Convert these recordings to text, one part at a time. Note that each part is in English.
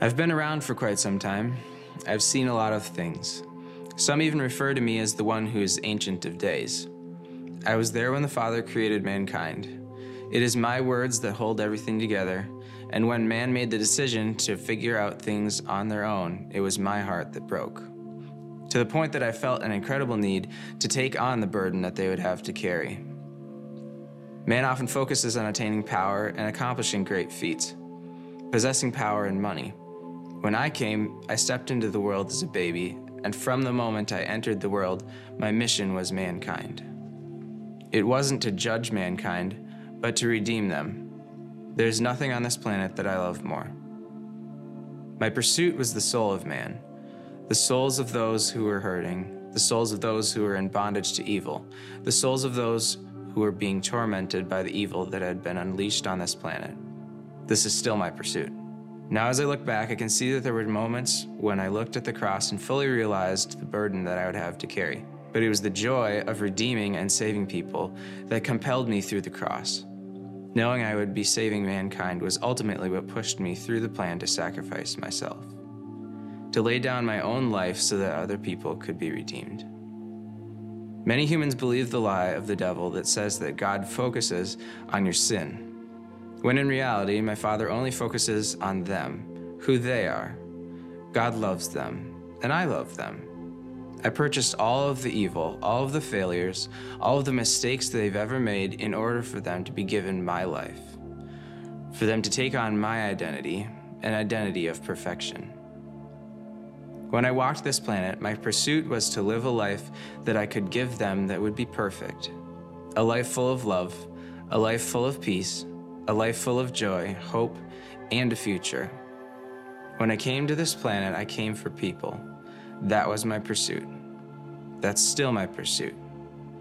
I've been around for quite some time. I've seen a lot of things. Some even refer to me as the one who is ancient of days. I was there when the Father created mankind. It is my words that hold everything together, and when man made the decision to figure out things on their own, it was my heart that broke. To the point that I felt an incredible need to take on the burden that they would have to carry. Man often focuses on attaining power and accomplishing great feats, possessing power and money. When I came, I stepped into the world as a baby, and from the moment I entered the world, my mission was mankind. It wasn't to judge mankind, but to redeem them. There's nothing on this planet that I love more. My pursuit was the soul of man, the souls of those who were hurting, the souls of those who were in bondage to evil, the souls of those who were being tormented by the evil that had been unleashed on this planet. This is still my pursuit. Now, as I look back, I can see that there were moments when I looked at the cross and fully realized the burden that I would have to carry. But it was the joy of redeeming and saving people that compelled me through the cross. Knowing I would be saving mankind was ultimately what pushed me through the plan to sacrifice myself, to lay down my own life so that other people could be redeemed. Many humans believe the lie of the devil that says that God focuses on your sin when in reality, my Father only focuses on them, who they are. God loves them, and I love them. I purchased all of the evil, all of the failures, all of the mistakes they've ever made in order for them to be given my life, for them to take on my identity, an identity of perfection. When I walked this planet, my pursuit was to live a life that I could give them that would be perfect a life full of love, a life full of peace, a life full of joy, hope, and a future. When I came to this planet, I came for people. That was my pursuit. That's still my pursuit.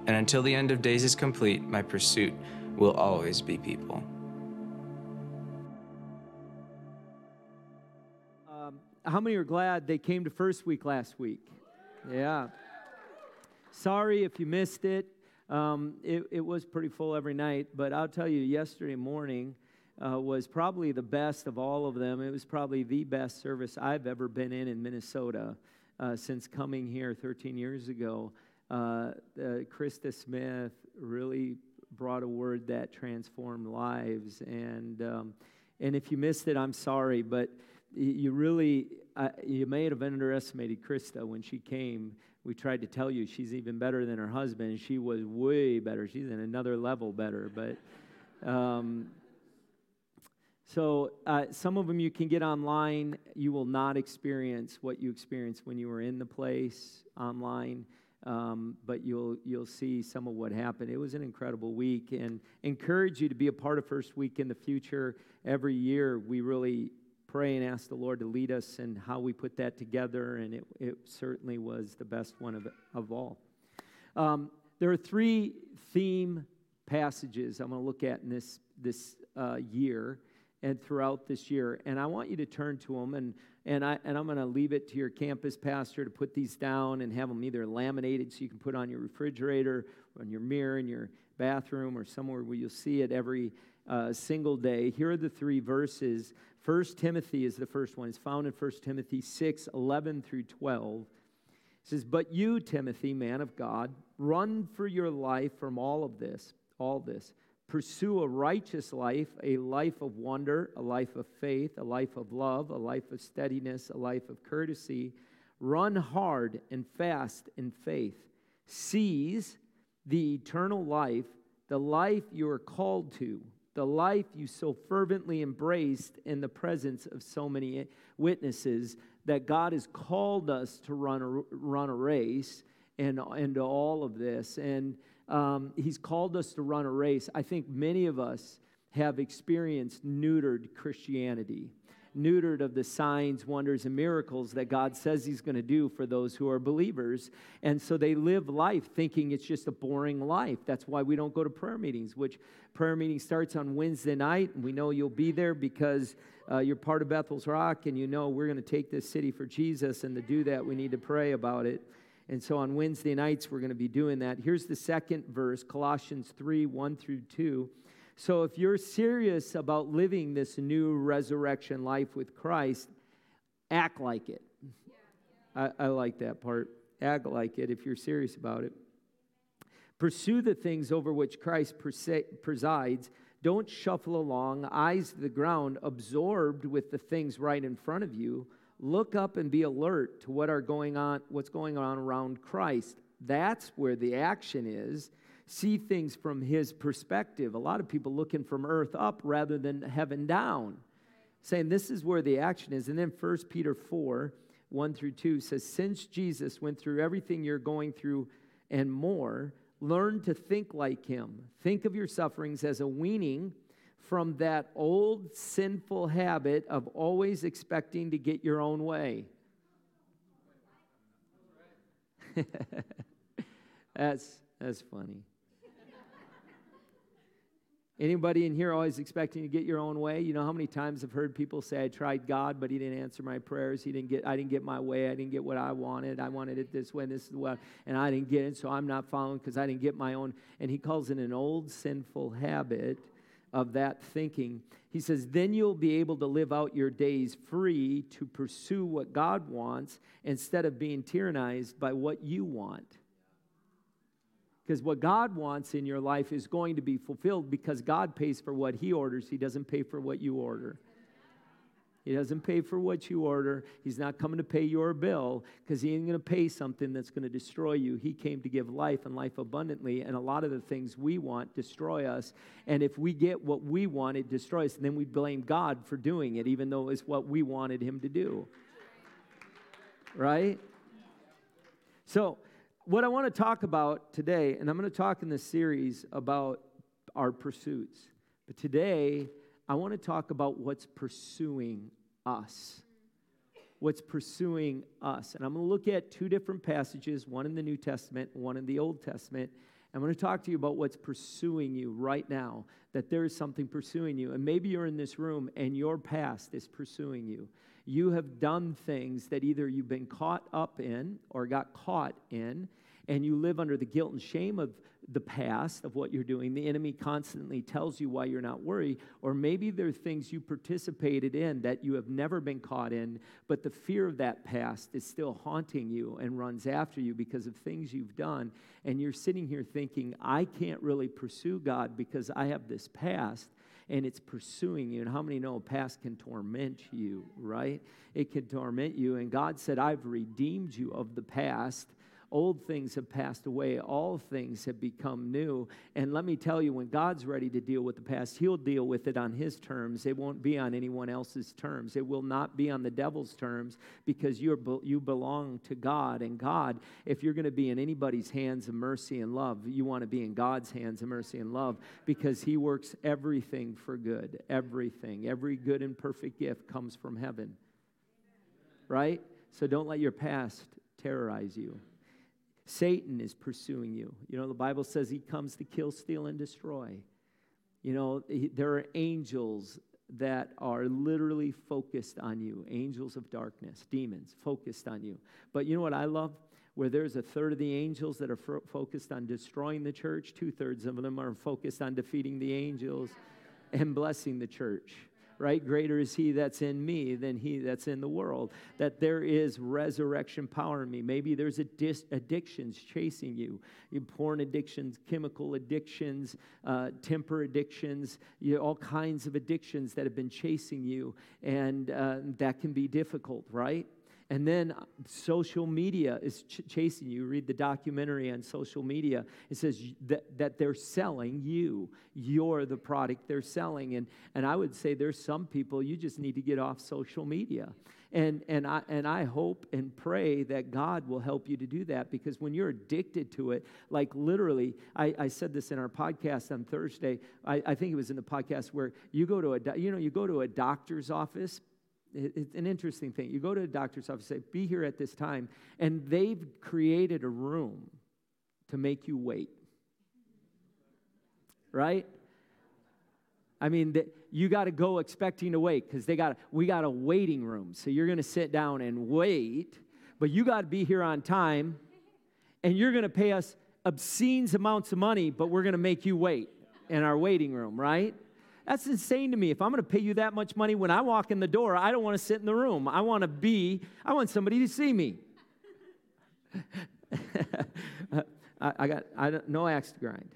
And until the end of days is complete, my pursuit will always be people. Um, how many are glad they came to first week last week? Yeah. Sorry if you missed it. Um, it, it, was pretty full every night, but I'll tell you, yesterday morning uh, was probably the best of all of them. It was probably the best service I've ever been in in Minnesota uh, since coming here 13 years ago. Uh, Krista Smith really brought a word that transformed lives, and um, and if you missed it, I'm sorry, but you really you may have underestimated Krista when she came we tried to tell you she's even better than her husband. She was way better. She's in another level better. But um, so uh, some of them you can get online. You will not experience what you experienced when you were in the place online. Um, but you'll you'll see some of what happened. It was an incredible week, and encourage you to be a part of First Week in the future. Every year, we really pray and ask the Lord to lead us and how we put that together, and it, it certainly was the best one of, of all. Um, there are three theme passages I'm going to look at in this, this uh, year and throughout this year, and I want you to turn to them, and, and, I, and I'm going to leave it to your campus pastor to put these down and have them either laminated so you can put on your refrigerator, or on your mirror in your bathroom, or somewhere where you'll see it every uh, single day. Here are the three verses First Timothy is the first one. It's found in 1 Timothy 6 11 through 12. It says, But you, Timothy, man of God, run for your life from all of this, all this. Pursue a righteous life, a life of wonder, a life of faith, a life of love, a life of steadiness, a life of courtesy. Run hard and fast in faith. Seize the eternal life, the life you are called to the life you so fervently embraced in the presence of so many witnesses, that God has called us to run a, run a race and, and all of this. And um, He's called us to run a race. I think many of us have experienced neutered Christianity neutered of the signs, wonders, and miracles that God says He's going to do for those who are believers. And so they live life thinking it's just a boring life. That's why we don't go to prayer meetings, which prayer meeting starts on Wednesday night. And we know you'll be there because uh, you're part of Bethel's Rock and you know we're going to take this city for Jesus. And to do that, we need to pray about it. And so on Wednesday nights, we're going to be doing that. Here's the second verse Colossians 3 1 through 2. So if you're serious about living this new resurrection life with Christ, act like it. I, I like that part. Act like it if you're serious about it. Pursue the things over which Christ presides. Don't shuffle along, eyes to the ground, absorbed with the things right in front of you. Look up and be alert to what are going on, what's going on around Christ. That's where the action is. See things from his perspective. A lot of people looking from earth up rather than heaven down. Saying this is where the action is. And then 1 Peter 4, 1 through 2 says, Since Jesus went through everything you're going through and more, learn to think like him. Think of your sufferings as a weaning from that old sinful habit of always expecting to get your own way. that's, that's funny. Anybody in here always expecting to get your own way? You know how many times I've heard people say, I tried God, but he didn't answer my prayers. He didn't get, I didn't get my way. I didn't get what I wanted. I wanted it this way, and this is what, and I didn't get it, so I'm not following because I didn't get my own. And he calls it an old sinful habit of that thinking. He says, then you'll be able to live out your days free to pursue what God wants instead of being tyrannized by what you want. Because what God wants in your life is going to be fulfilled because God pays for what He orders. He doesn't pay for what you order. He doesn't pay for what you order. He's not coming to pay your bill because He ain't going to pay something that's going to destroy you. He came to give life and life abundantly. And a lot of the things we want destroy us. And if we get what we want, it destroys. us. And then we blame God for doing it, even though it's what we wanted Him to do. Right? So, what I want to talk about today, and I'm going to talk in this series about our pursuits, but today I want to talk about what's pursuing us. What's pursuing us. And I'm going to look at two different passages, one in the New Testament, one in the Old Testament. I'm going to talk to you about what's pursuing you right now, that there is something pursuing you. And maybe you're in this room and your past is pursuing you you have done things that either you've been caught up in or got caught in, and you live under the guilt and shame of the past of what you're doing. The enemy constantly tells you why you're not worried, or maybe there are things you participated in that you have never been caught in, but the fear of that past is still haunting you and runs after you because of things you've done. And you're sitting here thinking, I can't really pursue God because I have this past and it's pursuing you. And how many know past can torment you, right? It can torment you. And God said, I've redeemed you of the past Old things have passed away, all things have become new. And let me tell you, when God's ready to deal with the past, He'll deal with it on His terms. It won't be on anyone else's terms. It will not be on the devil's terms because you're, you belong to God. And God, if you're going to be in anybody's hands of mercy and love, you want to be in God's hands of mercy and love because He works everything for good. Everything. Every good and perfect gift comes from heaven. Right? So don't let your past terrorize you. Satan is pursuing you. You know, the Bible says he comes to kill, steal, and destroy. You know, there are angels that are literally focused on you angels of darkness, demons focused on you. But you know what I love? Where there's a third of the angels that are focused on destroying the church, two thirds of them are focused on defeating the angels and blessing the church right? Greater is he that's in me than he that's in the world. That there is resurrection power in me. Maybe there's addictions chasing you. you porn addictions, chemical addictions, uh, temper addictions, you know, all kinds of addictions that have been chasing you. And uh, that can be difficult, right? And then uh, social media is ch- chasing you. Read the documentary on social media. It says that, that they're selling you. You're the product they're selling. And, and I would say there's some people you just need to get off social media. And, and, I, and I hope and pray that God will help you to do that because when you're addicted to it, like literally, I, I said this in our podcast on Thursday. I, I think it was in the podcast where you go to a, you know, you go to a doctor's office it's an interesting thing. You go to a doctor's office, say, be here at this time, and they've created a room to make you wait. Right? I mean, the, you got to go expecting to wait because they got we got a waiting room. So you're going to sit down and wait, but you got to be here on time, and you're going to pay us obscene amounts of money, but we're going to make you wait in our waiting room, right? That's insane to me. If I'm going to pay you that much money when I walk in the door, I don't want to sit in the room. I want to be, I want somebody to see me. I, I, got I don't, no axe to grind.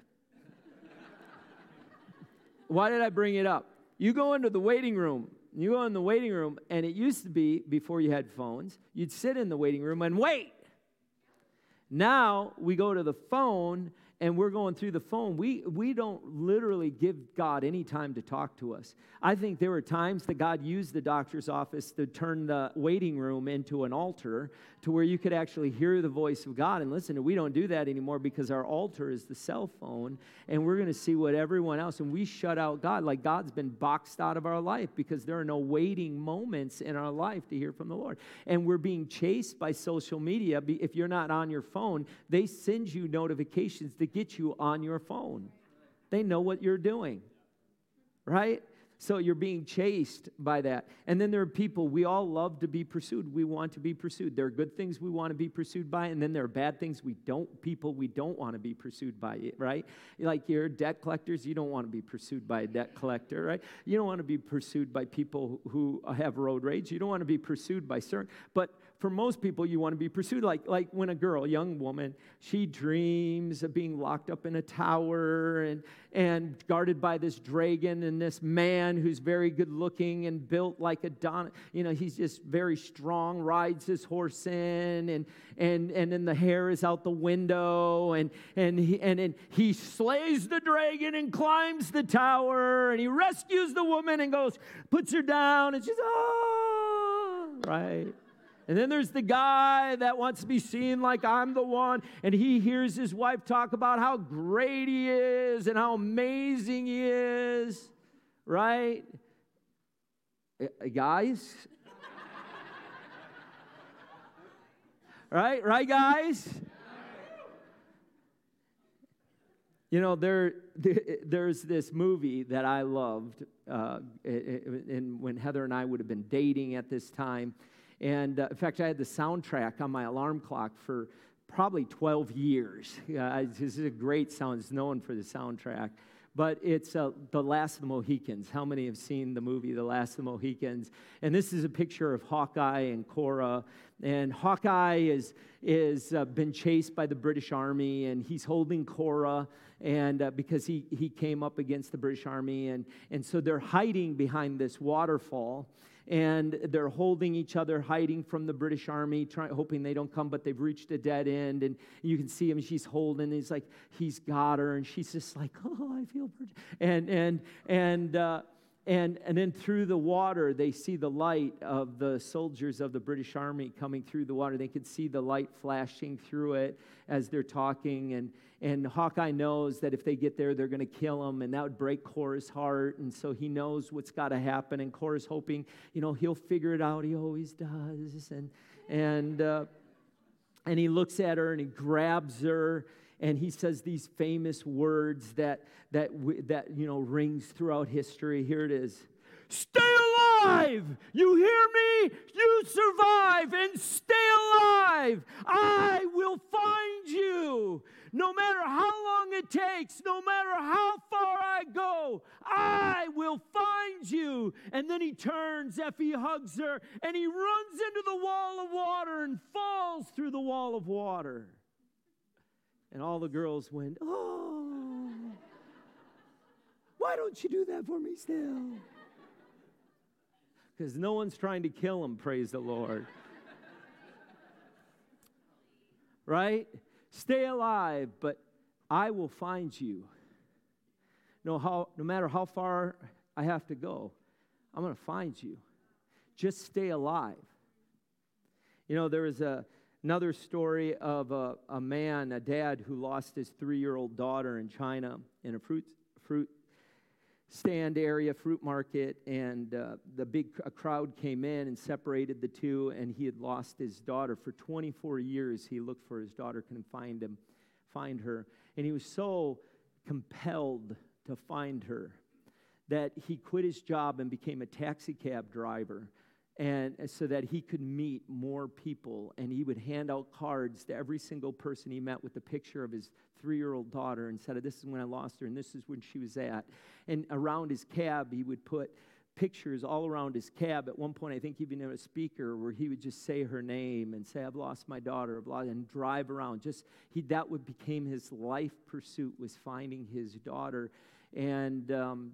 Why did I bring it up? You go into the waiting room. You go in the waiting room, and it used to be before you had phones, you'd sit in the waiting room and wait. Now we go to the phone and we're going through the phone, we, we don't literally give God any time to talk to us. I think there were times that God used the doctor's office to turn the waiting room into an altar to where you could actually hear the voice of God and listen. we don't do that anymore because our altar is the cell phone, and we're going to see what everyone else, and we shut out God. Like God's been boxed out of our life because there are no waiting moments in our life to hear from the Lord. And we're being chased by social media. If you're not on your phone, they send you notifications to get you on your phone. They know what you're doing, right? So you're being chased by that. And then there are people, we all love to be pursued. We want to be pursued. There are good things we want to be pursued by, and then there are bad things we don't, people we don't want to be pursued by, right? Like you're debt collectors, you don't want to be pursued by a debt collector, right? You don't want to be pursued by people who have road rage. You don't want to be pursued by certain, but for most people, you want to be pursued. Like, like when a girl, young woman, she dreams of being locked up in a tower and, and guarded by this dragon and this man who's very good looking and built like a Don. You know, he's just very strong, rides his horse in, and, and, and then the hair is out the window, and, and, he, and, and he slays the dragon and climbs the tower, and he rescues the woman and goes, puts her down, and she's, oh, right? And then there's the guy that wants to be seen like I'm the one, and he hears his wife talk about how great he is and how amazing he is, right? Uh, guys? right? Right, guys? You know, there, there's this movie that I loved, uh, and when Heather and I would have been dating at this time and uh, in fact, I had the soundtrack on my alarm clock for probably 12 years. Uh, this is a great sound. It's known for the soundtrack. But it's uh, The Last of the Mohicans. How many have seen the movie The Last of the Mohicans? And this is a picture of Hawkeye and Cora. And Hawkeye is, is uh, been chased by the British Army, and he's holding Cora and uh, because he, he came up against the British Army. And, and so they're hiding behind this waterfall and they're holding each other, hiding from the British Army, trying, hoping they don't come, but they've reached a dead end. And you can see him, she's holding, he's like, he's got her, and she's just like, oh, I feel, and and and. Uh, and, and then through the water, they see the light of the soldiers of the British Army coming through the water. They can see the light flashing through it as they're talking. And, and Hawkeye knows that if they get there, they're going to kill him, and that would break Cora's heart. And so he knows what's got to happen. And Cora's hoping, you know, he'll figure it out. He always does. And, and, uh, and he looks at her and he grabs her and he says these famous words that that that you know rings throughout history. Here it is. Stay alive! You hear me? You survive and stay alive! I will find you! No matter how long it takes no matter how far i go i will find you! And then he turns effie hugs her and he runs into the wall of water and falls through the wall of water and all the girls went, Oh, why don't you do that for me still? Because no one's trying to kill him, praise the Lord. right? Stay alive, but I will find you. No, how, no matter how far I have to go, I'm going to find you. Just stay alive. You know, there was a Another story of a, a man, a dad, who lost his three year old daughter in China in a fruit, fruit stand area, fruit market, and uh, the big a crowd came in and separated the two, and he had lost his daughter. For 24 years, he looked for his daughter, couldn't find him, find her. And he was so compelled to find her that he quit his job and became a taxi cab driver and so that he could meet more people and he would hand out cards to every single person he met with a picture of his three-year-old daughter and said this is when i lost her and this is when she was at. And around his cab he would put pictures all around his cab. At one point i think even in a speaker where he would just say her name and say i've lost my daughter and drive around. Just he that would became his life pursuit was finding his daughter. And um,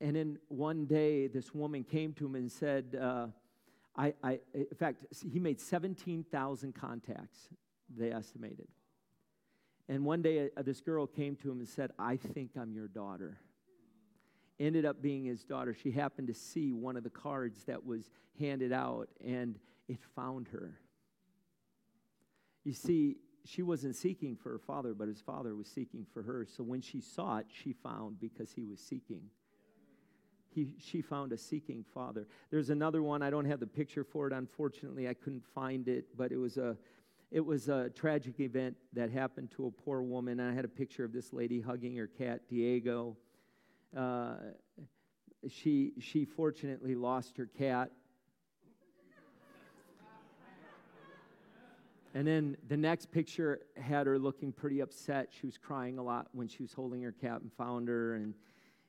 and then one day this woman came to him and said uh, I, I, in fact, he made 17,000 contacts, they estimated. And one day, uh, this girl came to him and said, I think I'm your daughter. Ended up being his daughter. She happened to see one of the cards that was handed out, and it found her. You see, she wasn't seeking for her father, but his father was seeking for her. So when she saw it, she found because he was seeking he, she found a seeking father. There's another one. I don't have the picture for it. Unfortunately, I couldn't find it, but it was a, it was a tragic event that happened to a poor woman. I had a picture of this lady hugging her cat, Diego. Uh, she, she fortunately lost her cat. And then the next picture had her looking pretty upset. She was crying a lot when she was holding her cat and found her. And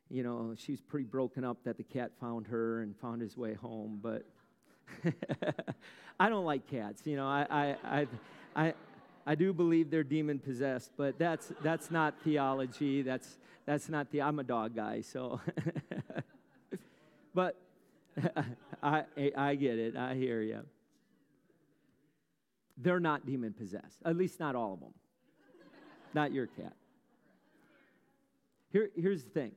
you know, she's pretty broken up that the cat found her and found his way home. But I don't like cats. You know, I, I, I, I, I do believe they're demon possessed, but that's, that's not theology. That's, that's not the, I'm a dog guy, so. but I, I get it. I hear you. They're not demon possessed, at least not all of them. not your cat. Here, here's the thing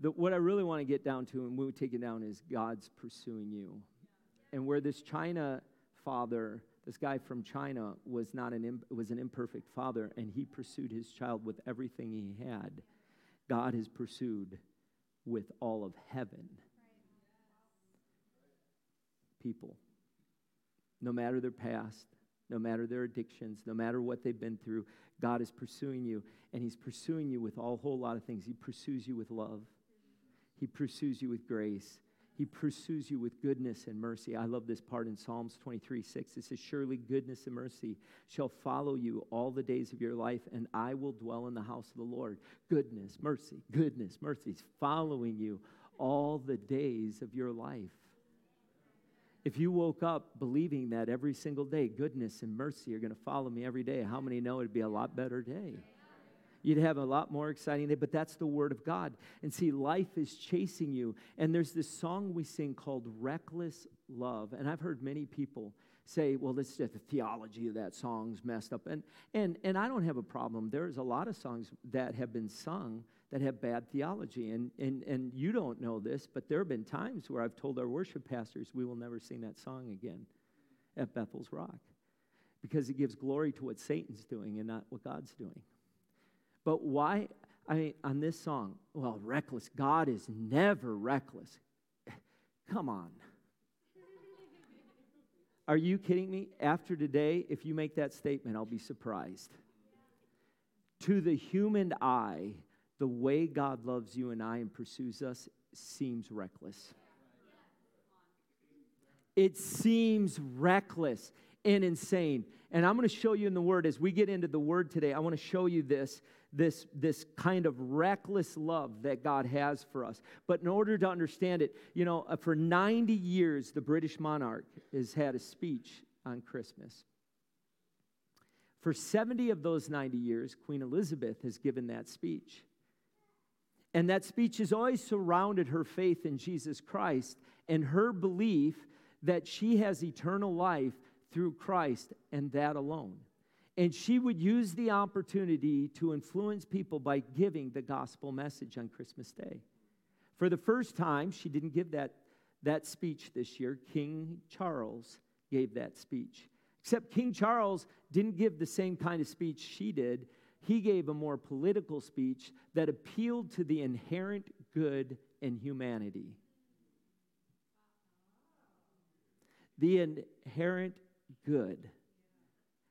the, what I really want to get down to, and we take it down, is God's pursuing you. And where this China father, this guy from China, was not an was an imperfect father, and he pursued his child with everything he had. God has pursued with all of heaven people, no matter their past, no matter their addictions, no matter what they've been through. God is pursuing you, and He's pursuing you with a whole lot of things. He pursues you with love. He pursues you with grace. He pursues you with goodness and mercy. I love this part in Psalms 23 6. It says, Surely goodness and mercy shall follow you all the days of your life, and I will dwell in the house of the Lord. Goodness, mercy, goodness, mercy is following you all the days of your life. If you woke up believing that every single day, goodness and mercy are going to follow me every day, how many know it'd be a lot better day? You'd have a lot more exciting day, but that's the Word of God. And see, life is chasing you. And there's this song we sing called Reckless Love. And I've heard many people say, well, this the theology of that song's messed up. And, and, and I don't have a problem. There's a lot of songs that have been sung that have bad theology. And, and, and you don't know this, but there have been times where I've told our worship pastors, we will never sing that song again at Bethel's Rock because it gives glory to what Satan's doing and not what God's doing. But why? I mean, on this song, well, reckless. God is never reckless. Come on. Are you kidding me? After today, if you make that statement, I'll be surprised. To the human eye, the way God loves you and I and pursues us seems reckless. It seems reckless and insane. And I'm going to show you in the Word as we get into the Word today. I want to show you this this, this kind of reckless love that God has for us. But in order to understand it, you know, uh, for 90 years, the British monarch has had a speech on Christmas. For 70 of those 90 years, Queen Elizabeth has given that speech. And that speech has always surrounded her faith in Jesus Christ and her belief that she has eternal life through Christ and that alone. And she would use the opportunity to influence people by giving the gospel message on Christmas Day. For the first time, she didn't give that, that speech this year. King Charles gave that speech. Except King Charles didn't give the same kind of speech she did. He gave a more political speech that appealed to the inherent good in humanity. The inherent good.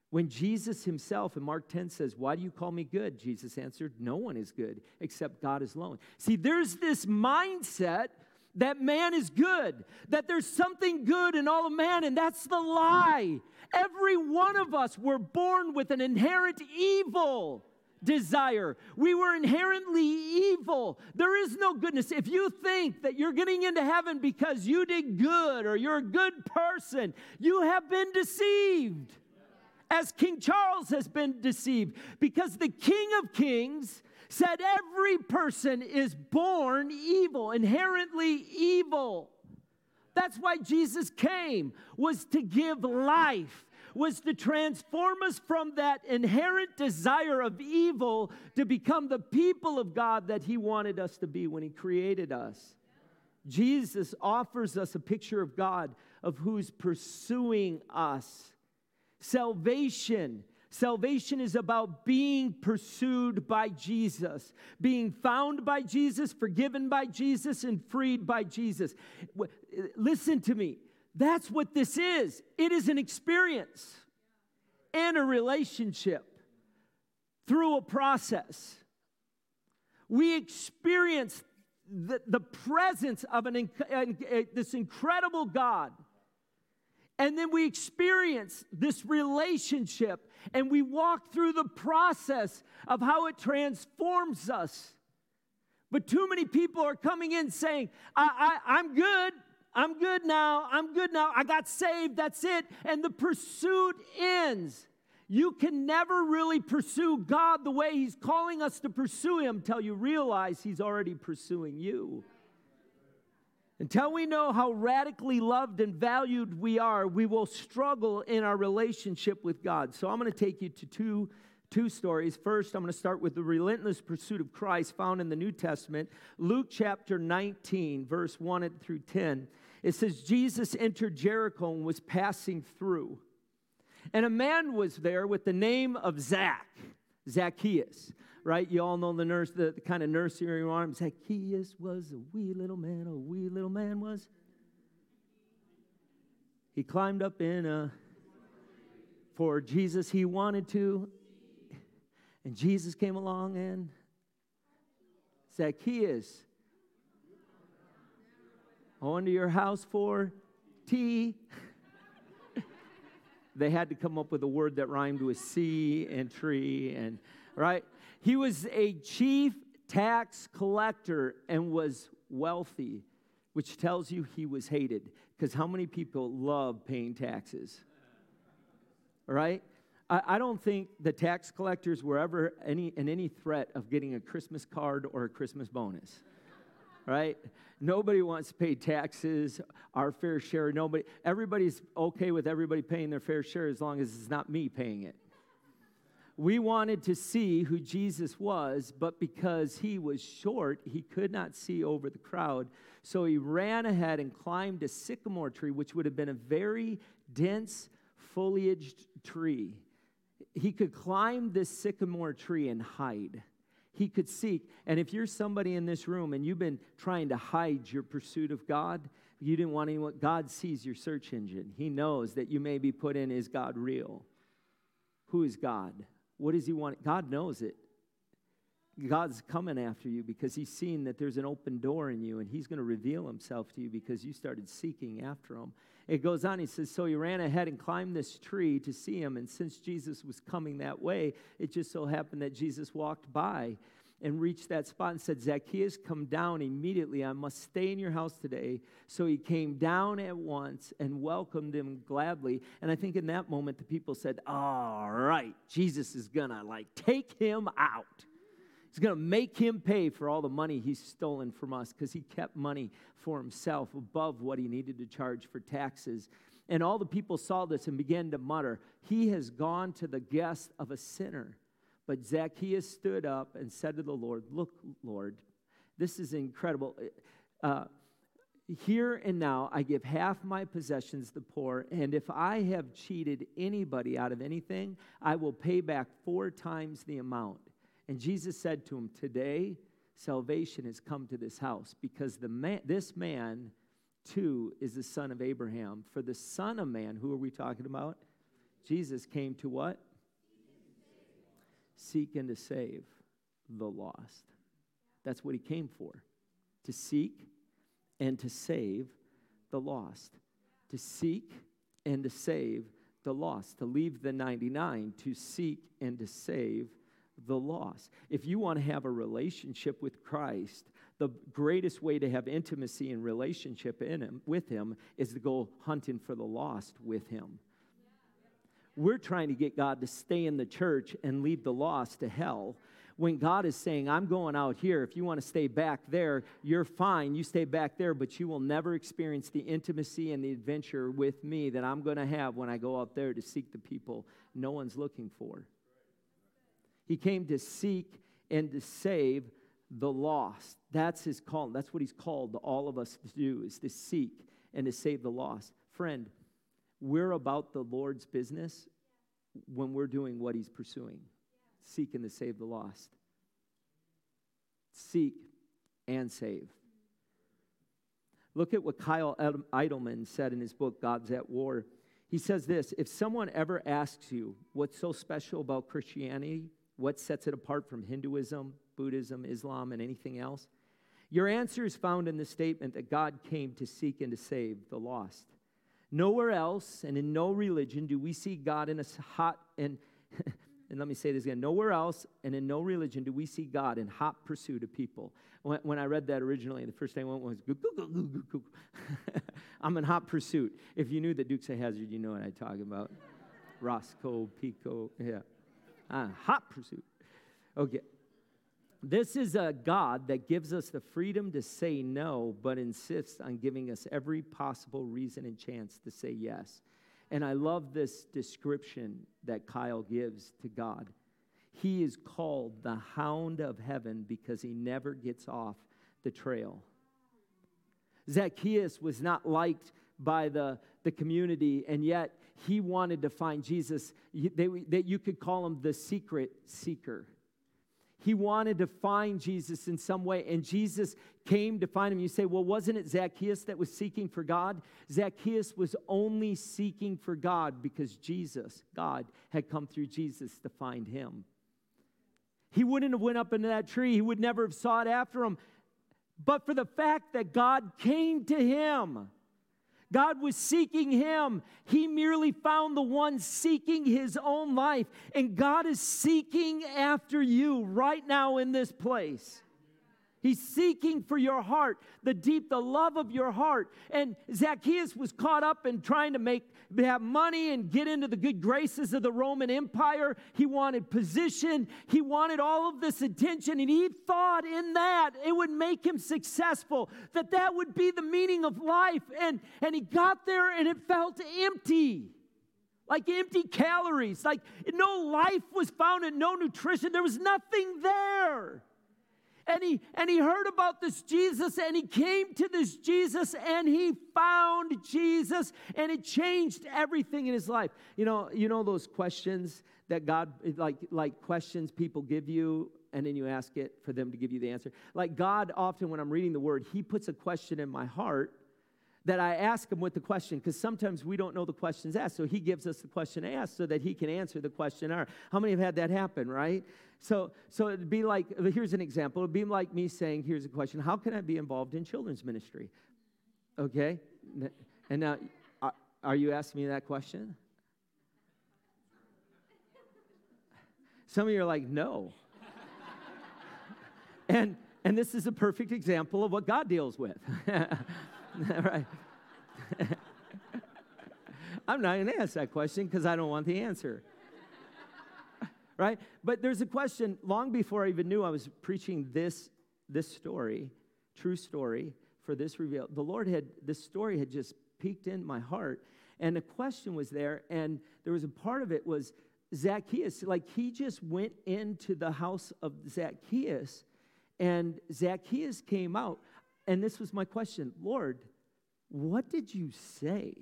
When Jesus himself in Mark 10 says, Why do you call me good? Jesus answered, No one is good except God is alone. See, there's this mindset that man is good, that there's something good in all of man, and that's the lie. Every one of us were born with an inherent evil desire. We were inherently evil. There is no goodness. If you think that you're getting into heaven because you did good or you're a good person, you have been deceived. As King Charles has been deceived, because the King of Kings said every person is born evil, inherently evil. That's why Jesus came was to give life was to transform us from that inherent desire of evil to become the people of God that He wanted us to be when He created us. Jesus offers us a picture of God of who's pursuing us. Salvation. Salvation is about being pursued by Jesus, being found by Jesus, forgiven by Jesus, and freed by Jesus. Listen to me. That's what this is it is an experience and a relationship through a process. We experience the, the presence of an, this incredible God. And then we experience this relationship and we walk through the process of how it transforms us. But too many people are coming in saying, I, I, I'm good. I'm good now. I'm good now. I got saved. That's it. And the pursuit ends. You can never really pursue God the way He's calling us to pursue Him until you realize He's already pursuing you. Until we know how radically loved and valued we are, we will struggle in our relationship with God. So I'm going to take you to two, two stories. First, I'm going to start with the relentless pursuit of Christ found in the New Testament, Luke chapter 19, verse 1 through 10. It says, Jesus entered Jericho and was passing through. And a man was there with the name of Zach, Zacchaeus, right? You all know the nurse, the, the kind of nursery rhyme. Zacchaeus was a wee little man, a wee little man was. He climbed up in a, for Jesus, he wanted to. And Jesus came along and Zacchaeus, on to your house for tea. they had to come up with a word that rhymed with sea and tree and right. He was a chief tax collector and was wealthy, which tells you he was hated. Because how many people love paying taxes? Right? I, I don't think the tax collectors were ever any, in any threat of getting a Christmas card or a Christmas bonus right? Nobody wants to pay taxes, our fair share. Nobody, everybody's okay with everybody paying their fair share as long as it's not me paying it. We wanted to see who Jesus was, but because he was short, he could not see over the crowd. So he ran ahead and climbed a sycamore tree, which would have been a very dense foliaged tree. He could climb this sycamore tree and hide he could seek. And if you're somebody in this room and you've been trying to hide your pursuit of God, you didn't want anyone, God sees your search engine. He knows that you may be put in, is God real? Who is God? What does He want? God knows it. God's coming after you because He's seen that there's an open door in you and He's going to reveal Himself to you because you started seeking after Him. It goes on, he says, So he ran ahead and climbed this tree to see him. And since Jesus was coming that way, it just so happened that Jesus walked by and reached that spot and said, Zacchaeus, come down immediately. I must stay in your house today. So he came down at once and welcomed him gladly. And I think in that moment, the people said, All right, Jesus is gonna like take him out. He's going to make him pay for all the money he's stolen from us because he kept money for himself above what he needed to charge for taxes. And all the people saw this and began to mutter, He has gone to the guest of a sinner. But Zacchaeus stood up and said to the Lord, Look, Lord, this is incredible. Uh, here and now, I give half my possessions to the poor, and if I have cheated anybody out of anything, I will pay back four times the amount. And Jesus said to him, Today salvation has come to this house because the man, this man too is the son of Abraham. For the Son of Man, who are we talking about? Jesus came to what? Seek and to save the lost. That's what he came for to seek and to save the lost. To seek and to save the lost. To leave the 99, to seek and to save the lost. If you want to have a relationship with Christ, the greatest way to have intimacy and relationship in him, with him is to go hunting for the lost with him. We're trying to get God to stay in the church and leave the lost to hell. When God is saying, I'm going out here, if you want to stay back there, you're fine. You stay back there, but you will never experience the intimacy and the adventure with me that I'm going to have when I go out there to seek the people no one's looking for. He came to seek and to save the lost. That's his call. That's what he's called all of us to do is to seek and to save the lost. Friend, we're about the Lord's business when we're doing what he's pursuing, seeking to save the lost. Seek and save. Look at what Kyle Idleman said in his book, God's at War. He says this If someone ever asks you what's so special about Christianity, what sets it apart from Hinduism, Buddhism, Islam, and anything else? Your answer is found in the statement that God came to seek and to save the lost. Nowhere else and in no religion do we see God in a hot and and let me say this again nowhere else and in no religion do we see God in hot pursuit of people. When, when I read that originally, the first thing I went was, goo, goo, goo, I'm in hot pursuit. If you knew the Dukes of Hazzard, you know what I'm talking about. Roscoe, Pico, yeah. Hot pursuit. Okay. This is a God that gives us the freedom to say no, but insists on giving us every possible reason and chance to say yes. And I love this description that Kyle gives to God. He is called the hound of heaven because he never gets off the trail. Zacchaeus was not liked by the, the community, and yet he wanted to find Jesus. That you could call him the secret seeker. He wanted to find Jesus in some way, and Jesus came to find him. You say, well, wasn't it Zacchaeus that was seeking for God? Zacchaeus was only seeking for God because Jesus, God, had come through Jesus to find him. He wouldn't have went up into that tree. He would never have sought after him. But for the fact that God came to him, God was seeking him. He merely found the one seeking his own life. And God is seeking after you right now in this place. He's seeking for your heart, the deep, the love of your heart. And Zacchaeus was caught up in trying to make have money and get into the good graces of the Roman Empire. He wanted position. He wanted all of this attention, and he thought in that it would make him successful. That that would be the meaning of life. And and he got there, and it felt empty like empty calories, like no life was found and no nutrition. There was nothing there and he and he heard about this Jesus and he came to this Jesus and he found Jesus and it changed everything in his life. You know, you know those questions that God like like questions people give you and then you ask it for them to give you the answer. Like God often when I'm reading the word, he puts a question in my heart that I ask him with the question because sometimes we don't know the questions asked. So he gives us the question asked so that he can answer the question. How many have had that happen, right? So, so it'd be like, here's an example. It'd be like me saying, here's a question How can I be involved in children's ministry? Okay? And now, are you asking me that question? Some of you are like, no. and, and this is a perfect example of what God deals with. right? I'm not going to ask that question because I don't want the answer right? But there's a question long before I even knew I was preaching this, this story, true story, for this reveal. The Lord had, this story had just peeked in my heart. And a question was there, and there was a part of it was Zacchaeus. Like he just went into the house of Zacchaeus, and Zacchaeus came out. And this was my question Lord, what did you say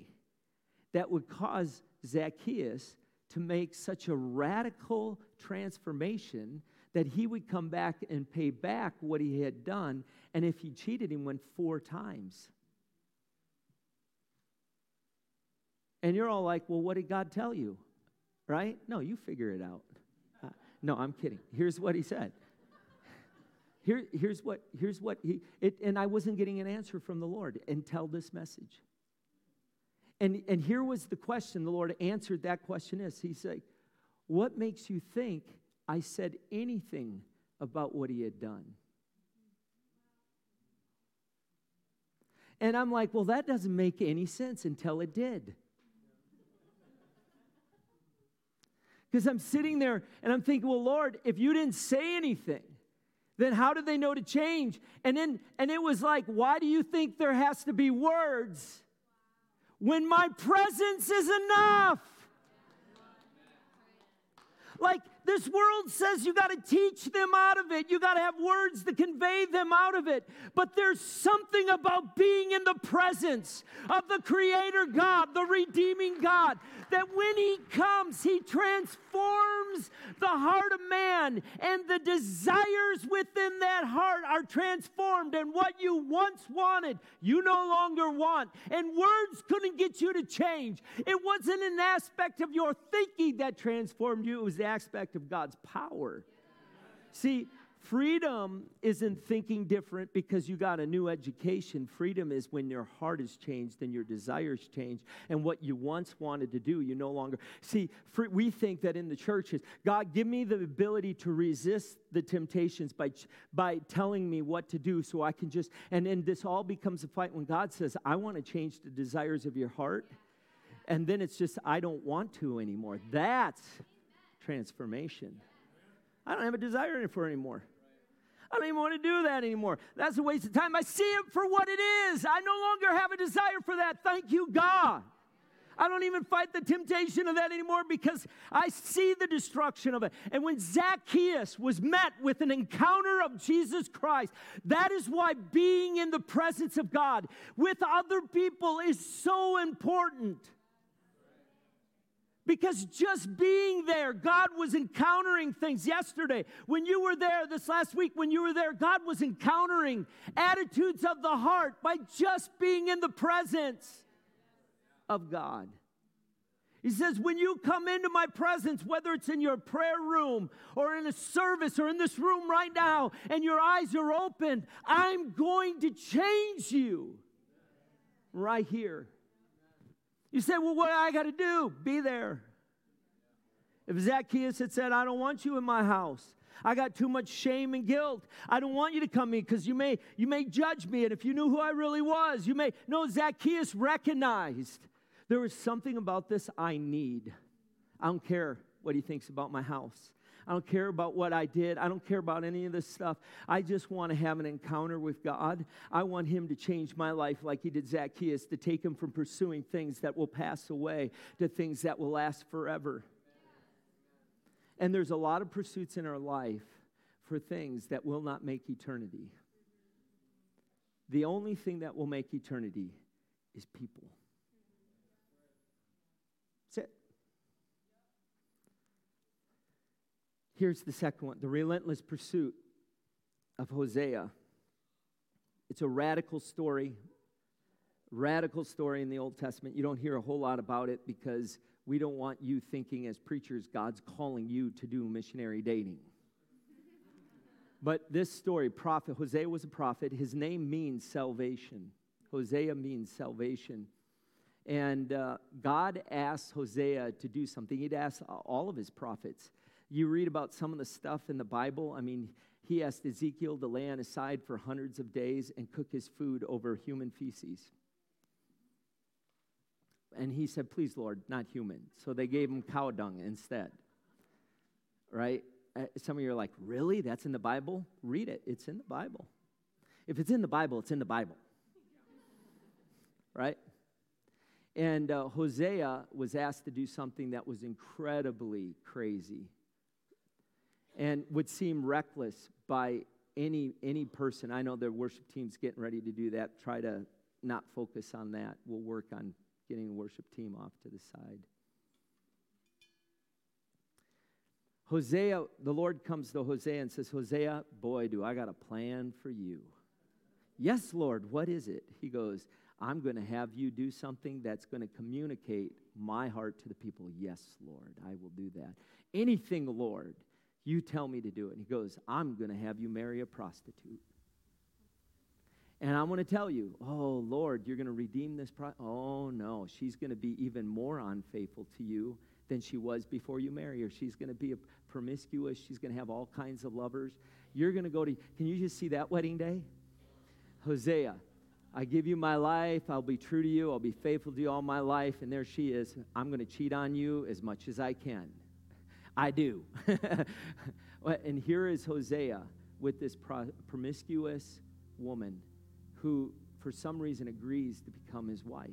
that would cause Zacchaeus to make such a radical transformation that he would come back and pay back what he had done. And if he cheated, he went four times. And you're all like, well, what did God tell you? Right? No, you figure it out. Uh, no, I'm kidding. Here's what he said Here, here's what, here's what he, it, and I wasn't getting an answer from the Lord until this message. And, and here was the question the Lord answered that question is He said, What makes you think I said anything about what he had done? And I'm like, Well, that doesn't make any sense until it did. Because I'm sitting there and I'm thinking, Well, Lord, if you didn't say anything, then how did they know to change? And then and it was like, why do you think there has to be words when my presence is enough? Like this world says you got to teach them out of it. You got to have words to convey them out of it. But there's something about being in the presence of the Creator God, the redeeming God, that when He comes, He transforms the heart of man, and the desires within that heart are transformed. And what you once wanted, you no longer want. And words couldn't get you to change. It wasn't an aspect of your thinking that transformed you, it was the aspect of God's power. See, freedom isn't thinking different because you got a new education. Freedom is when your heart is changed and your desires change, and what you once wanted to do, you no longer. See, free, we think that in the churches, God, give me the ability to resist the temptations by, by telling me what to do so I can just, and then this all becomes a fight when God says, I want to change the desires of your heart. And then it's just, I don't want to anymore. That's transformation. I don't have a desire for anymore. I don't even want to do that anymore. That's a waste of time. I see it for what it is. I no longer have a desire for that. Thank you, God. I don't even fight the temptation of that anymore because I see the destruction of it. And when Zacchaeus was met with an encounter of Jesus Christ, that is why being in the presence of God with other people is so important. Because just being there, God was encountering things yesterday. When you were there this last week, when you were there, God was encountering attitudes of the heart by just being in the presence of God. He says, when you come into my presence, whether it's in your prayer room or in a service or in this room right now, and your eyes are open, I'm going to change you right here. You say, well, what I got to do? Be there. If Zacchaeus had said, I don't want you in my house, I got too much shame and guilt. I don't want you to come in because you may, you may judge me. And if you knew who I really was, you may. No, Zacchaeus recognized there was something about this I need. I don't care what he thinks about my house. I don't care about what I did. I don't care about any of this stuff. I just want to have an encounter with God. I want Him to change my life like He did Zacchaeus, to take Him from pursuing things that will pass away to things that will last forever. And there's a lot of pursuits in our life for things that will not make eternity. The only thing that will make eternity is people. Here's the second one the relentless pursuit of Hosea. It's a radical story, radical story in the Old Testament. You don't hear a whole lot about it because we don't want you thinking as preachers God's calling you to do missionary dating. But this story, prophet, Hosea was a prophet. His name means salvation. Hosea means salvation. And uh, God asked Hosea to do something. He'd asked all of his prophets you read about some of the stuff in the Bible. I mean, he asked Ezekiel to lay on his side for hundreds of days and cook his food over human feces. And he said, Please, Lord, not human. So they gave him cow dung instead. Right? Uh, some of you are like, Really? That's in the Bible? Read it. It's in the Bible. If it's in the Bible, it's in the Bible. Right? And uh, Hosea was asked to do something that was incredibly crazy and would seem reckless by any any person. I know their worship team's getting ready to do that. Try to not focus on that. We'll work on getting the worship team off to the side. Hosea, the Lord comes to Hosea and says, Hosea, boy, do I got a plan for you. Yes, Lord, what is it? He goes, I'm going to have you do something that's going to communicate my heart to the people. Yes, Lord, I will do that. Anything, Lord, You tell me to do it. And he goes, I'm going to have you marry a prostitute. And I'm going to tell you, oh, Lord, you're going to redeem this. Pro- oh, no, she's going to be even more unfaithful to you than she was before you marry her. She's going to be promiscuous. She's going to have all kinds of lovers. You're going to go to, can you just see that wedding day? Hosea, I give you my life. I'll be true to you. I'll be faithful to you all my life. And there she is. I'm going to cheat on you as much as I can. I do. and here is Hosea with this pro- promiscuous woman who, for some reason, agrees to become his wife.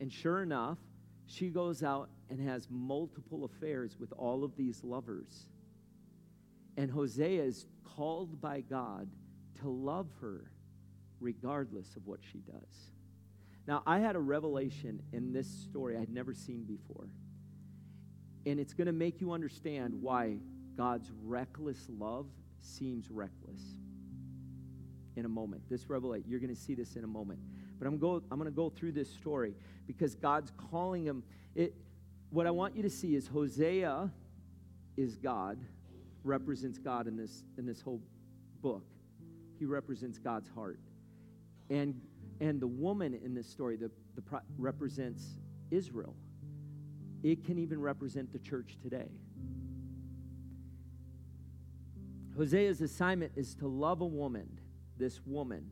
And sure enough, she goes out and has multiple affairs with all of these lovers. And Hosea is called by God to love her regardless of what she does. Now, I had a revelation in this story I had never seen before. And it's going to make you understand why God's reckless love seems reckless in a moment. This revelation, you're going to see this in a moment. But I'm, go, I'm going to go through this story because God's calling him. It, what I want you to see is Hosea is God, represents God in this, in this whole book. He represents God's heart. And, and the woman in this story the, the pro, represents Israel. It can even represent the church today. Hosea's assignment is to love a woman this woman.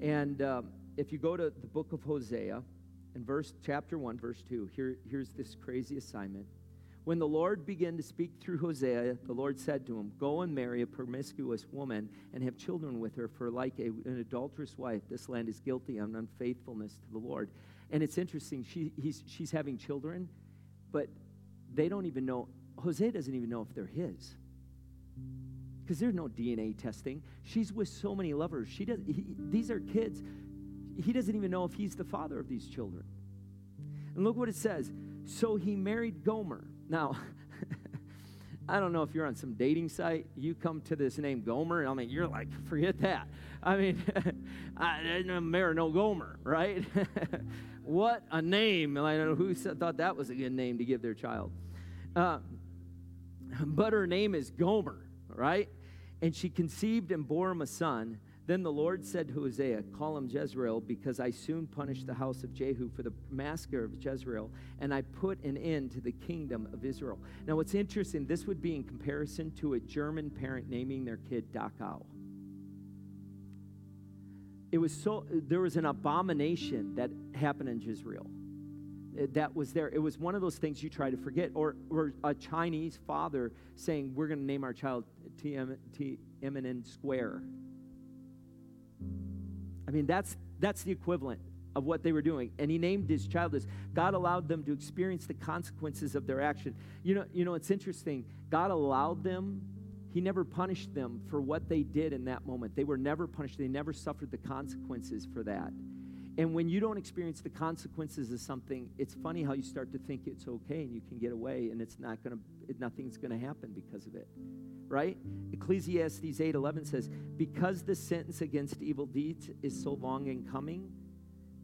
And um, if you go to the book of Hosea, in verse chapter 1, verse 2, here, here's this crazy assignment. When the Lord began to speak through Hosea, the Lord said to him, Go and marry a promiscuous woman and have children with her, for like a, an adulterous wife, this land is guilty of unfaithfulness to the Lord. And it's interesting, she, he's, she's having children, but they don't even know, Hosea doesn't even know if they're his because there's no DNA testing. She's with so many lovers. She does. He, these are kids. He doesn't even know if he's the father of these children. And look what it says. So he married Gomer. Now, I don't know if you're on some dating site, you come to this name Gomer, I mean, you're like, forget that. I mean, I didn't marry no Gomer, right? what a name. I don't know who thought that was a good name to give their child. Uh, but her name is Gomer, right? And she conceived and bore him a son. Then the Lord said to Hosea, Call him Jezreel, because I soon punish the house of Jehu for the massacre of Jezreel, and I put an end to the kingdom of Israel. Now, what's interesting, this would be in comparison to a German parent naming their kid Dachau. It was so, there was an abomination that happened in Jezreel that was there. It was one of those things you try to forget. Or, or a Chinese father saying, We're going to name our child Tiananmen Square. I mean, that's, that's the equivalent of what they were doing. And he named his child this. God allowed them to experience the consequences of their action. You know, you know, it's interesting. God allowed them, he never punished them for what they did in that moment. They were never punished, they never suffered the consequences for that. And when you don't experience the consequences of something, it's funny how you start to think it's okay and you can get away and it's not going to nothing's going to happen because of it. Right? Ecclesiastes 8:11 says, "Because the sentence against evil deeds is so long in coming,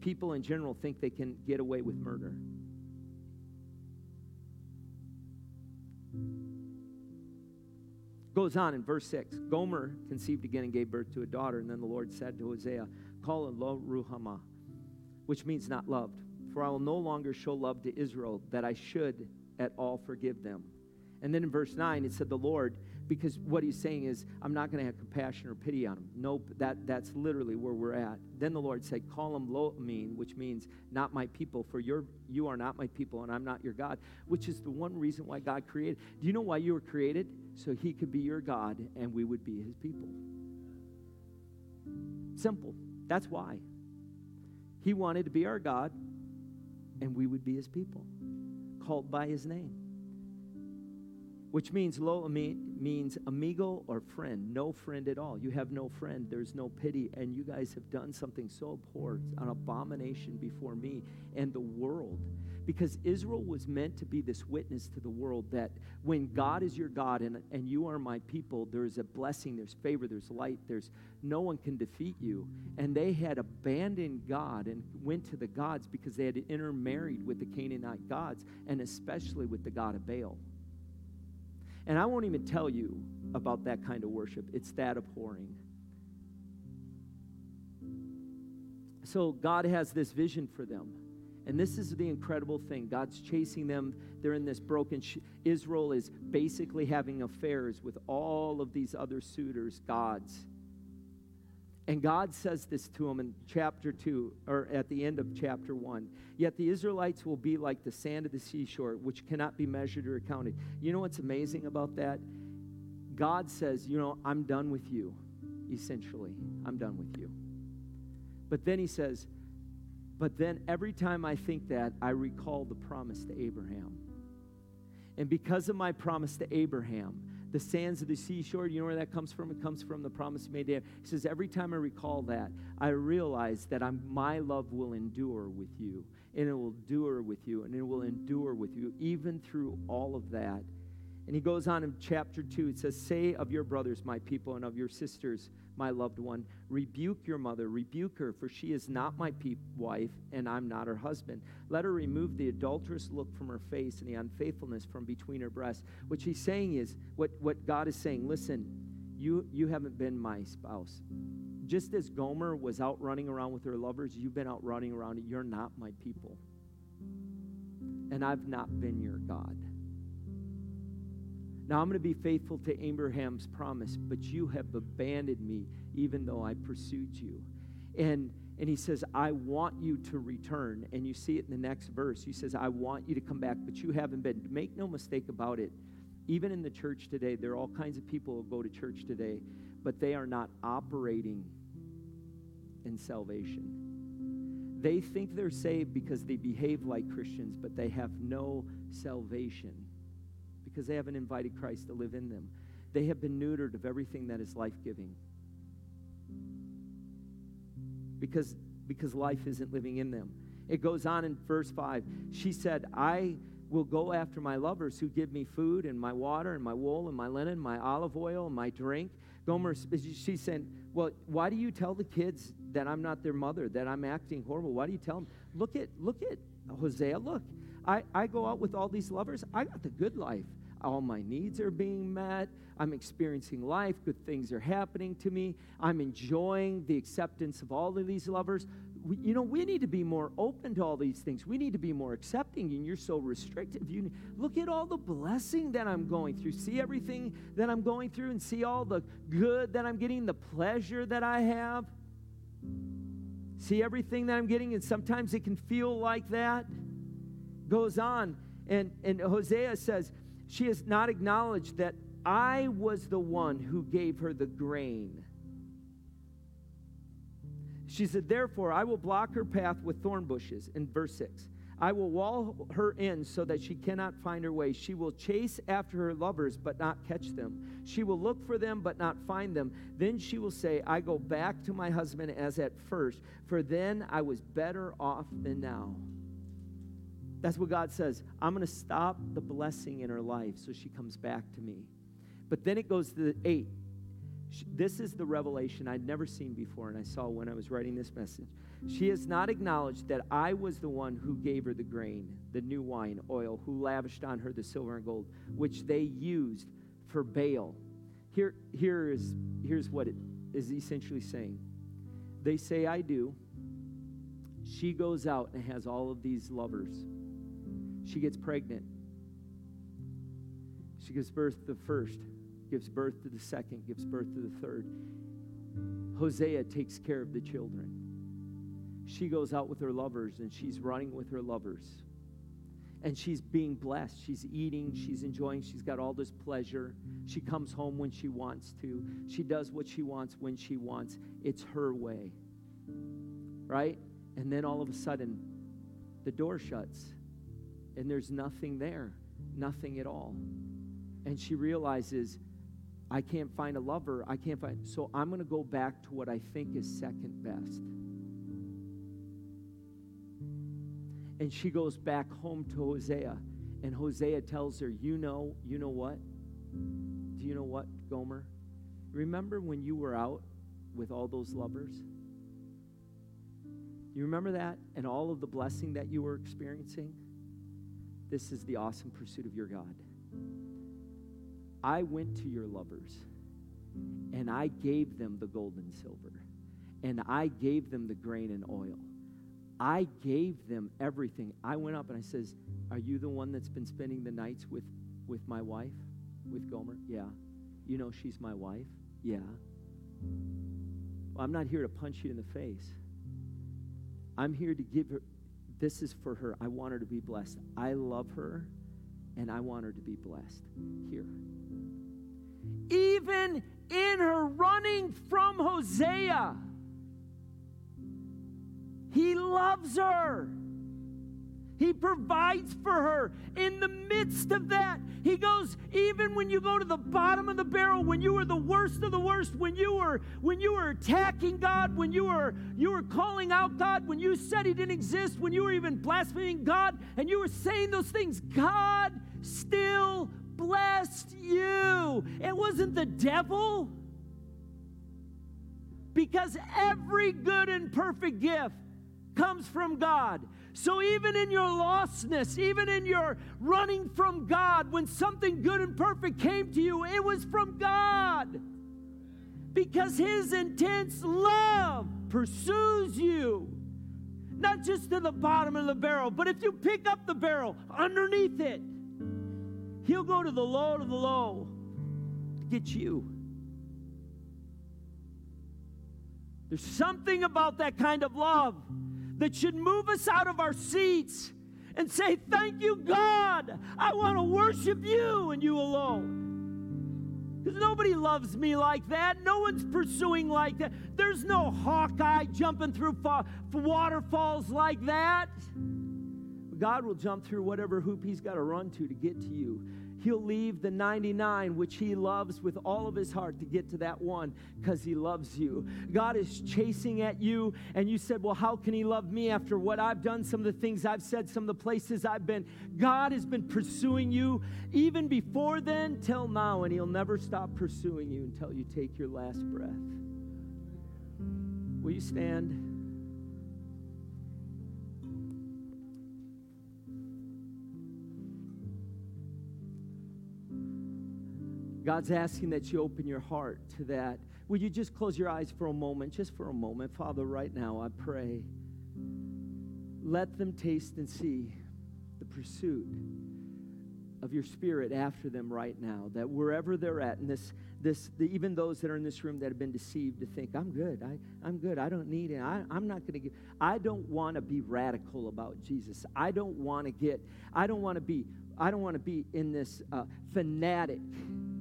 people in general think they can get away with murder." Goes on in verse 6. Gomer conceived again and gave birth to a daughter, and then the Lord said to Hosea, Call her Lo Ruhamah which means not loved. For I will no longer show love to Israel that I should at all forgive them. And then in verse 9, it said, The Lord, because what he's saying is, I'm not going to have compassion or pity on them. Nope, that, that's literally where we're at. Then the Lord said, Call them lo amim, which means not my people, for you're, you are not my people, and I'm not your God, which is the one reason why God created. Do you know why you were created? So he could be your God and we would be his people. Simple. That's why. He wanted to be our God, and we would be his people, called by his name. Which means lo means amigo or friend, no friend at all. You have no friend, there's no pity, and you guys have done something so poor, an abomination before me and the world because Israel was meant to be this witness to the world that when God is your God and, and you are my people, there's a blessing, there's favor, there's light, there's no one can defeat you. And they had abandoned God and went to the gods because they had intermarried with the Canaanite gods and especially with the God of Baal. And I won't even tell you about that kind of worship, it's that abhorring. So God has this vision for them. And this is the incredible thing. God's chasing them. They're in this broken. Sh- Israel is basically having affairs with all of these other suitors, gods. And God says this to them in chapter 2, or at the end of chapter 1. Yet the Israelites will be like the sand of the seashore, which cannot be measured or counted. You know what's amazing about that? God says, You know, I'm done with you, essentially. I'm done with you. But then he says, But then every time I think that, I recall the promise to Abraham. And because of my promise to Abraham, the sands of the seashore, you know where that comes from? It comes from the promise made to him. He says, Every time I recall that, I realize that I'm, my love will endure with you, and it will endure with you, and it will endure with you, even through all of that. And he goes on in chapter 2, it says, Say of your brothers, my people, and of your sisters, my loved one, rebuke your mother, rebuke her, for she is not my pe- wife, and I'm not her husband. Let her remove the adulterous look from her face and the unfaithfulness from between her breasts. What she's saying is, what, what God is saying, listen, you, you haven't been my spouse. Just as Gomer was out running around with her lovers, you've been out running around. You're not my people. And I've not been your God. Now I'm going to be faithful to Abraham's promise, but you have abandoned me even though I pursued you. And and he says, I want you to return. And you see it in the next verse. He says, I want you to come back, but you haven't been. Make no mistake about it. Even in the church today, there are all kinds of people who go to church today, but they are not operating in salvation. They think they're saved because they behave like Christians, but they have no salvation because they haven't invited Christ to live in them. They have been neutered of everything that is life giving because, because life isn't living in them. It goes on in verse 5. She said, I will go after my lovers who give me food and my water and my wool and my linen, my olive oil and my drink. Gomer, she said, Well, why do you tell the kids that I'm not their mother, that I'm acting horrible? Why do you tell them? Look at, look at Hosea, look. I, I go out with all these lovers. I got the good life. All my needs are being met. I'm experiencing life. Good things are happening to me. I'm enjoying the acceptance of all of these lovers. We, you know, we need to be more open to all these things. We need to be more accepting, and you're so restrictive. You look at all the blessing that I'm going through. See everything that I'm going through, and see all the good that I'm getting, the pleasure that I have. See everything that I'm getting, and sometimes it can feel like that. Goes on, and, and Hosea says, She has not acknowledged that I was the one who gave her the grain. She said, Therefore, I will block her path with thorn bushes. In verse 6, I will wall her in so that she cannot find her way. She will chase after her lovers, but not catch them. She will look for them, but not find them. Then she will say, I go back to my husband as at first, for then I was better off than now. That's what God says. I'm going to stop the blessing in her life so she comes back to me. But then it goes to the eight. This is the revelation I'd never seen before, and I saw when I was writing this message. She has not acknowledged that I was the one who gave her the grain, the new wine, oil, who lavished on her the silver and gold, which they used for Baal. Here, here is, here's what it is essentially saying. They say, I do. She goes out and has all of these lovers. She gets pregnant. She gives birth to the first gives birth to the second, gives birth to the third. Hosea takes care of the children. She goes out with her lovers and she's running with her lovers. And she's being blessed. She's eating, she's enjoying, she's got all this pleasure. She comes home when she wants to. She does what she wants when she wants. It's her way. Right? And then all of a sudden, the door shuts and there's nothing there, nothing at all. And she realizes I can't find a lover. I can't find. So I'm going to go back to what I think is second best. And she goes back home to Hosea. And Hosea tells her, You know, you know what? Do you know what, Gomer? Remember when you were out with all those lovers? You remember that and all of the blessing that you were experiencing? This is the awesome pursuit of your God. I went to your lovers and I gave them the gold and silver, and I gave them the grain and oil. I gave them everything. I went up and I says, Are you the one that's been spending the nights with, with my wife, with Gomer? Yeah. You know she's my wife? Yeah. Well, I'm not here to punch you in the face. I'm here to give her, this is for her. I want her to be blessed. I love her and I want her to be blessed. Here. Even in her running from Hosea, he loves her. He provides for her. In the midst of that, He goes, even when you go to the bottom of the barrel, when you were the worst of the worst, when you were when you were attacking God, when you were you were calling out God, when you said He didn't exist, when you were even blaspheming God, and you were saying those things, God still blessed you. It wasn't the devil. Because every good and perfect gift comes from God. So even in your lostness, even in your running from God, when something good and perfect came to you, it was from God. Because His intense love pursues you. Not just to the bottom of the barrel, but if you pick up the barrel underneath it, He'll go to the low to the low to get you. There's something about that kind of love that should move us out of our seats and say, Thank you, God. I want to worship you and you alone. Because nobody loves me like that. No one's pursuing like that. There's no Hawkeye jumping through fa- waterfalls like that. God will jump through whatever hoop he's got to run to to get to you. He'll leave the 99, which he loves with all of his heart, to get to that one because he loves you. God is chasing at you, and you said, Well, how can he love me after what I've done, some of the things I've said, some of the places I've been? God has been pursuing you even before then till now, and he'll never stop pursuing you until you take your last breath. Will you stand? God's asking that you open your heart to that. Will you just close your eyes for a moment, just for a moment? Father, right now, I pray, let them taste and see the pursuit of your spirit after them right now. That wherever they're at, and this, this, the, even those that are in this room that have been deceived to think, I'm good, I, I'm good, I don't need it, I, I'm not going to get, I don't want to be radical about Jesus. I don't want to get, I don't want to be, I don't want to be in this uh, fanatic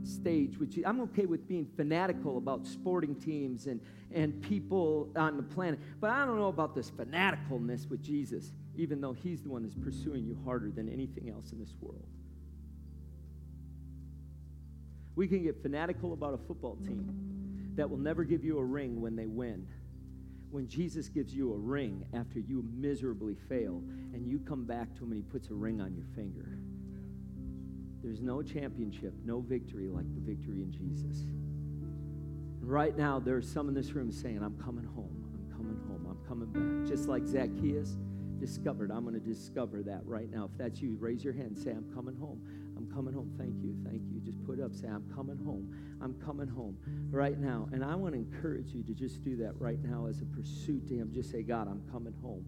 stage, which I'm okay with being fanatical about sporting teams and, and people on the planet, but I don't know about this fanaticalness with Jesus, even though He's the one that's pursuing you harder than anything else in this world. We can get fanatical about a football team that will never give you a ring when they win. When Jesus gives you a ring after you miserably fail, and you come back to Him and He puts a ring on your finger. There's no championship, no victory like the victory in Jesus. And right now, there are some in this room saying, I'm coming home. I'm coming home. I'm coming back. Just like Zacchaeus discovered. I'm going to discover that right now. If that's you, raise your hand say, I'm coming home. I'm coming home. Thank you. Thank you. Just put up, say, I'm coming home. I'm coming home right now. And I want to encourage you to just do that right now as a pursuit to Him. Just say, God, I'm coming home.